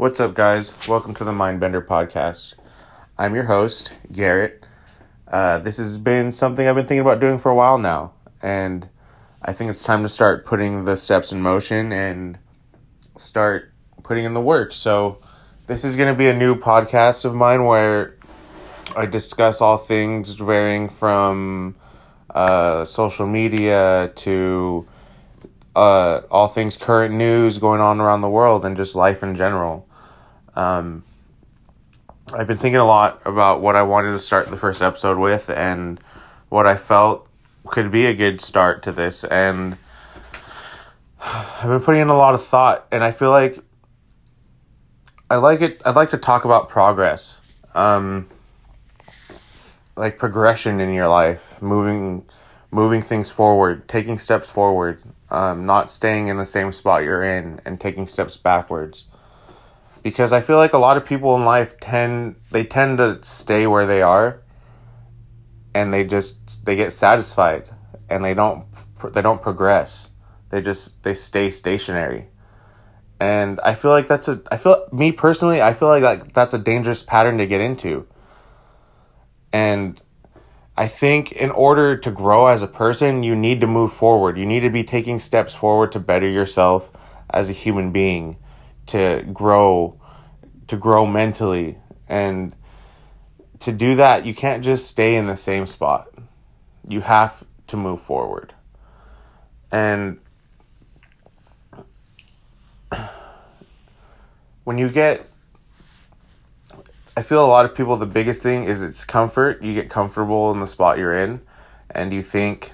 What's up, guys? Welcome to the Mindbender podcast. I'm your host, Garrett. Uh, this has been something I've been thinking about doing for a while now, and I think it's time to start putting the steps in motion and start putting in the work. So, this is going to be a new podcast of mine where I discuss all things varying from uh, social media to uh, all things current news going on around the world and just life in general. Um, I've been thinking a lot about what I wanted to start the first episode with and what I felt could be a good start to this. And I've been putting in a lot of thought, and I feel like I like it. I'd like to talk about progress, um, like progression in your life, moving, moving things forward, taking steps forward, um, not staying in the same spot you're in, and taking steps backwards. Because I feel like a lot of people in life tend they tend to stay where they are, and they just they get satisfied, and they don't they don't progress. They just they stay stationary and I feel like that's a I feel me personally I feel like, like that's a dangerous pattern to get into. And I think in order to grow as a person, you need to move forward. You need to be taking steps forward to better yourself as a human being, to grow to grow mentally and to do that, you can't just stay in the same spot. You have to move forward. And when you get I feel a lot of people the biggest thing is it's comfort. You get comfortable in the spot you're in and you think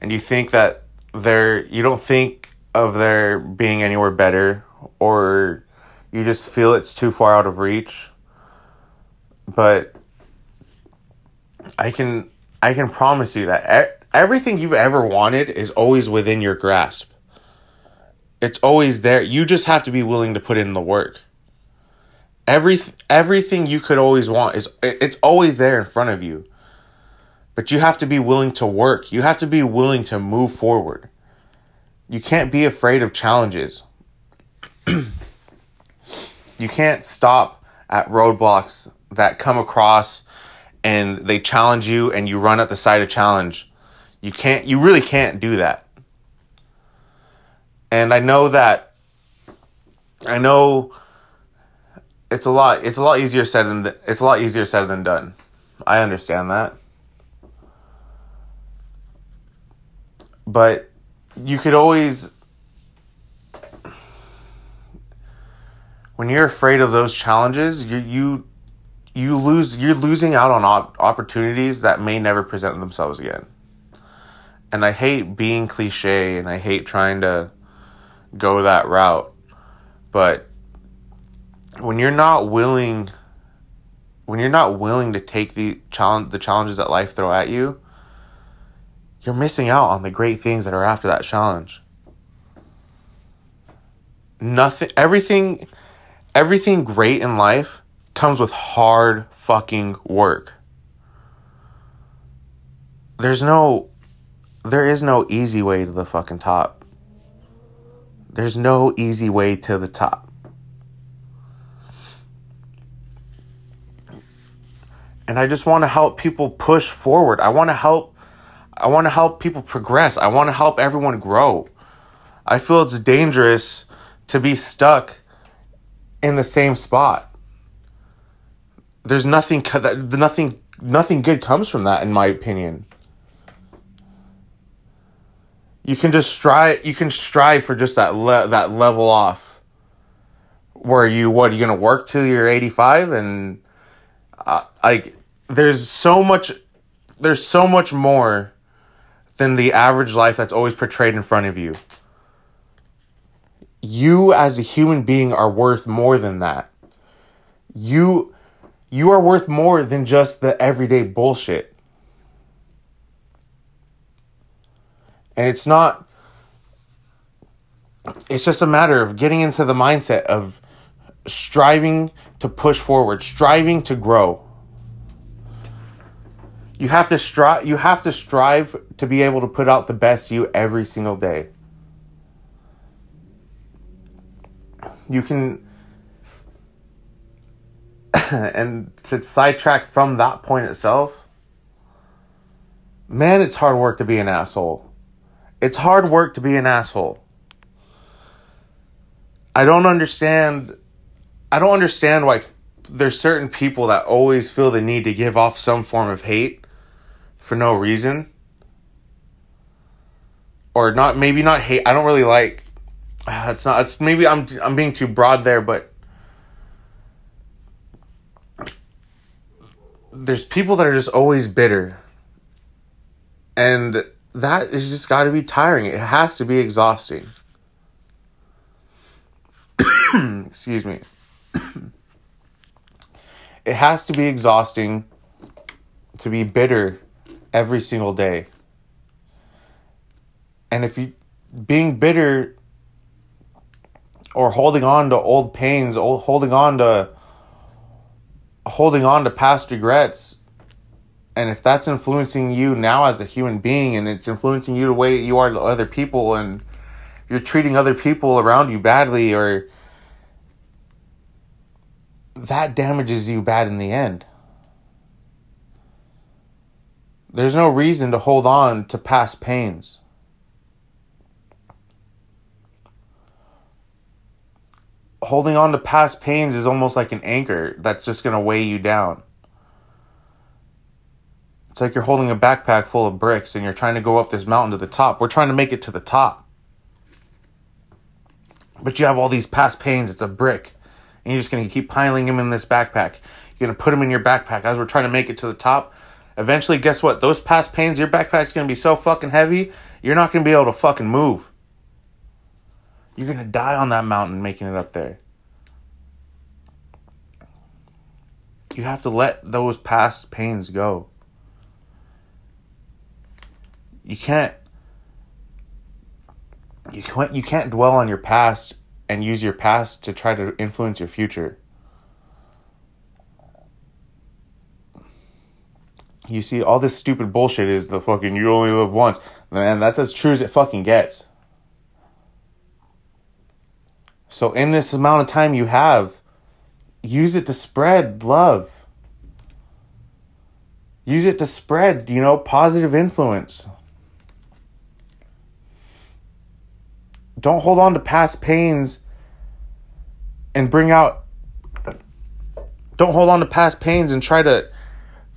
and you think that there you don't think of there being anywhere better or you just feel it's too far out of reach. But I can I can promise you that everything you've ever wanted is always within your grasp. It's always there. You just have to be willing to put in the work. Every everything you could always want is it's always there in front of you. But you have to be willing to work. You have to be willing to move forward. You can't be afraid of challenges. you can't stop at roadblocks that come across and they challenge you and you run at the side of challenge. You can't you really can't do that. And I know that I know it's a lot it's a lot easier said than it's a lot easier said than done. I understand that. But you could always when you're afraid of those challenges, you you you lose you're losing out on op- opportunities that may never present themselves again. And I hate being cliche and I hate trying to go that route. But when you're not willing when you're not willing to take the challenge the challenges that life throw at you, you're missing out on the great things that are after that challenge. Nothing everything everything great in life comes with hard fucking work. There's no there is no easy way to the fucking top. There's no easy way to the top. And I just want to help people push forward. I want to help I want to help people progress. I want to help everyone grow. I feel it's dangerous to be stuck in the same spot. There's nothing nothing nothing good comes from that in my opinion. You can just strive you can strive for just that le- that level off where you what are you going to work till you're 85 and uh, like there's so much there's so much more than the average life that's always portrayed in front of you you as a human being are worth more than that you you are worth more than just the everyday bullshit And it's not, it's just a matter of getting into the mindset of striving to push forward, striving to grow. You have to strive you have to strive to be able to put out the best you every single day. You can and to sidetrack from that point itself, man, it's hard work to be an asshole. It's hard work to be an asshole. I don't understand. I don't understand why there's certain people that always feel the need to give off some form of hate for no reason. Or not maybe not hate. I don't really like it's not it's maybe I'm I'm being too broad there, but there's people that are just always bitter. And that is just got to be tiring. It has to be exhausting. Excuse me. it has to be exhausting to be bitter every single day. And if you being bitter or holding on to old pains, old, holding on to holding on to past regrets, and if that's influencing you now as a human being, and it's influencing you the way you are to other people, and you're treating other people around you badly, or that damages you bad in the end. There's no reason to hold on to past pains. Holding on to past pains is almost like an anchor that's just going to weigh you down. It's like you're holding a backpack full of bricks and you're trying to go up this mountain to the top. We're trying to make it to the top. But you have all these past pains. It's a brick and you're just going to keep piling them in this backpack. You're going to put them in your backpack as we're trying to make it to the top. Eventually, guess what? Those past pains, your backpack's going to be so fucking heavy, you're not going to be able to fucking move. You're going to die on that mountain making it up there. You have to let those past pains go. You can't you can't you can't dwell on your past and use your past to try to influence your future. You see, all this stupid bullshit is the fucking you only live once. Man, that's as true as it fucking gets. So, in this amount of time you have, use it to spread love. Use it to spread, you know, positive influence. Don't hold on to past pains and bring out don't hold on to past pains and try to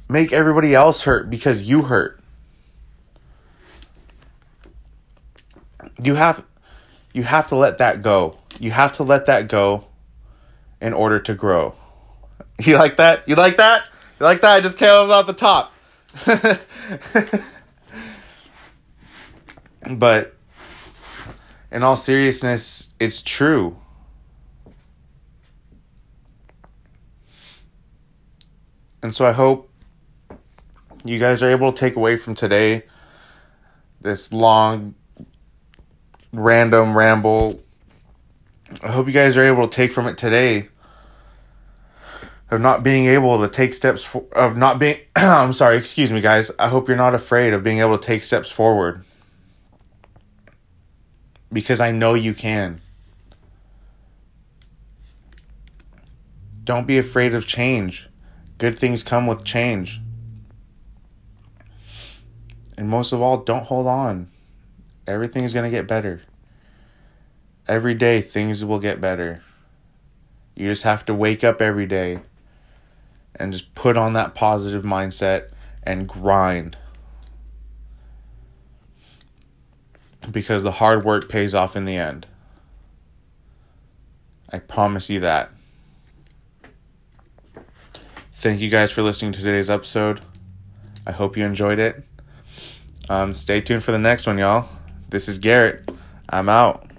make everybody else hurt because you hurt. You have you have to let that go. You have to let that go in order to grow. You like that? You like that? You like that? I just came off the top. but in all seriousness, it's true. And so I hope you guys are able to take away from today this long, random ramble. I hope you guys are able to take from it today of not being able to take steps for, of not being I'm sorry, excuse me guys. I hope you're not afraid of being able to take steps forward. Because I know you can. Don't be afraid of change. Good things come with change. And most of all, don't hold on. Everything is going to get better. Every day, things will get better. You just have to wake up every day and just put on that positive mindset and grind. Because the hard work pays off in the end. I promise you that. Thank you guys for listening to today's episode. I hope you enjoyed it. Um, stay tuned for the next one, y'all. This is Garrett. I'm out.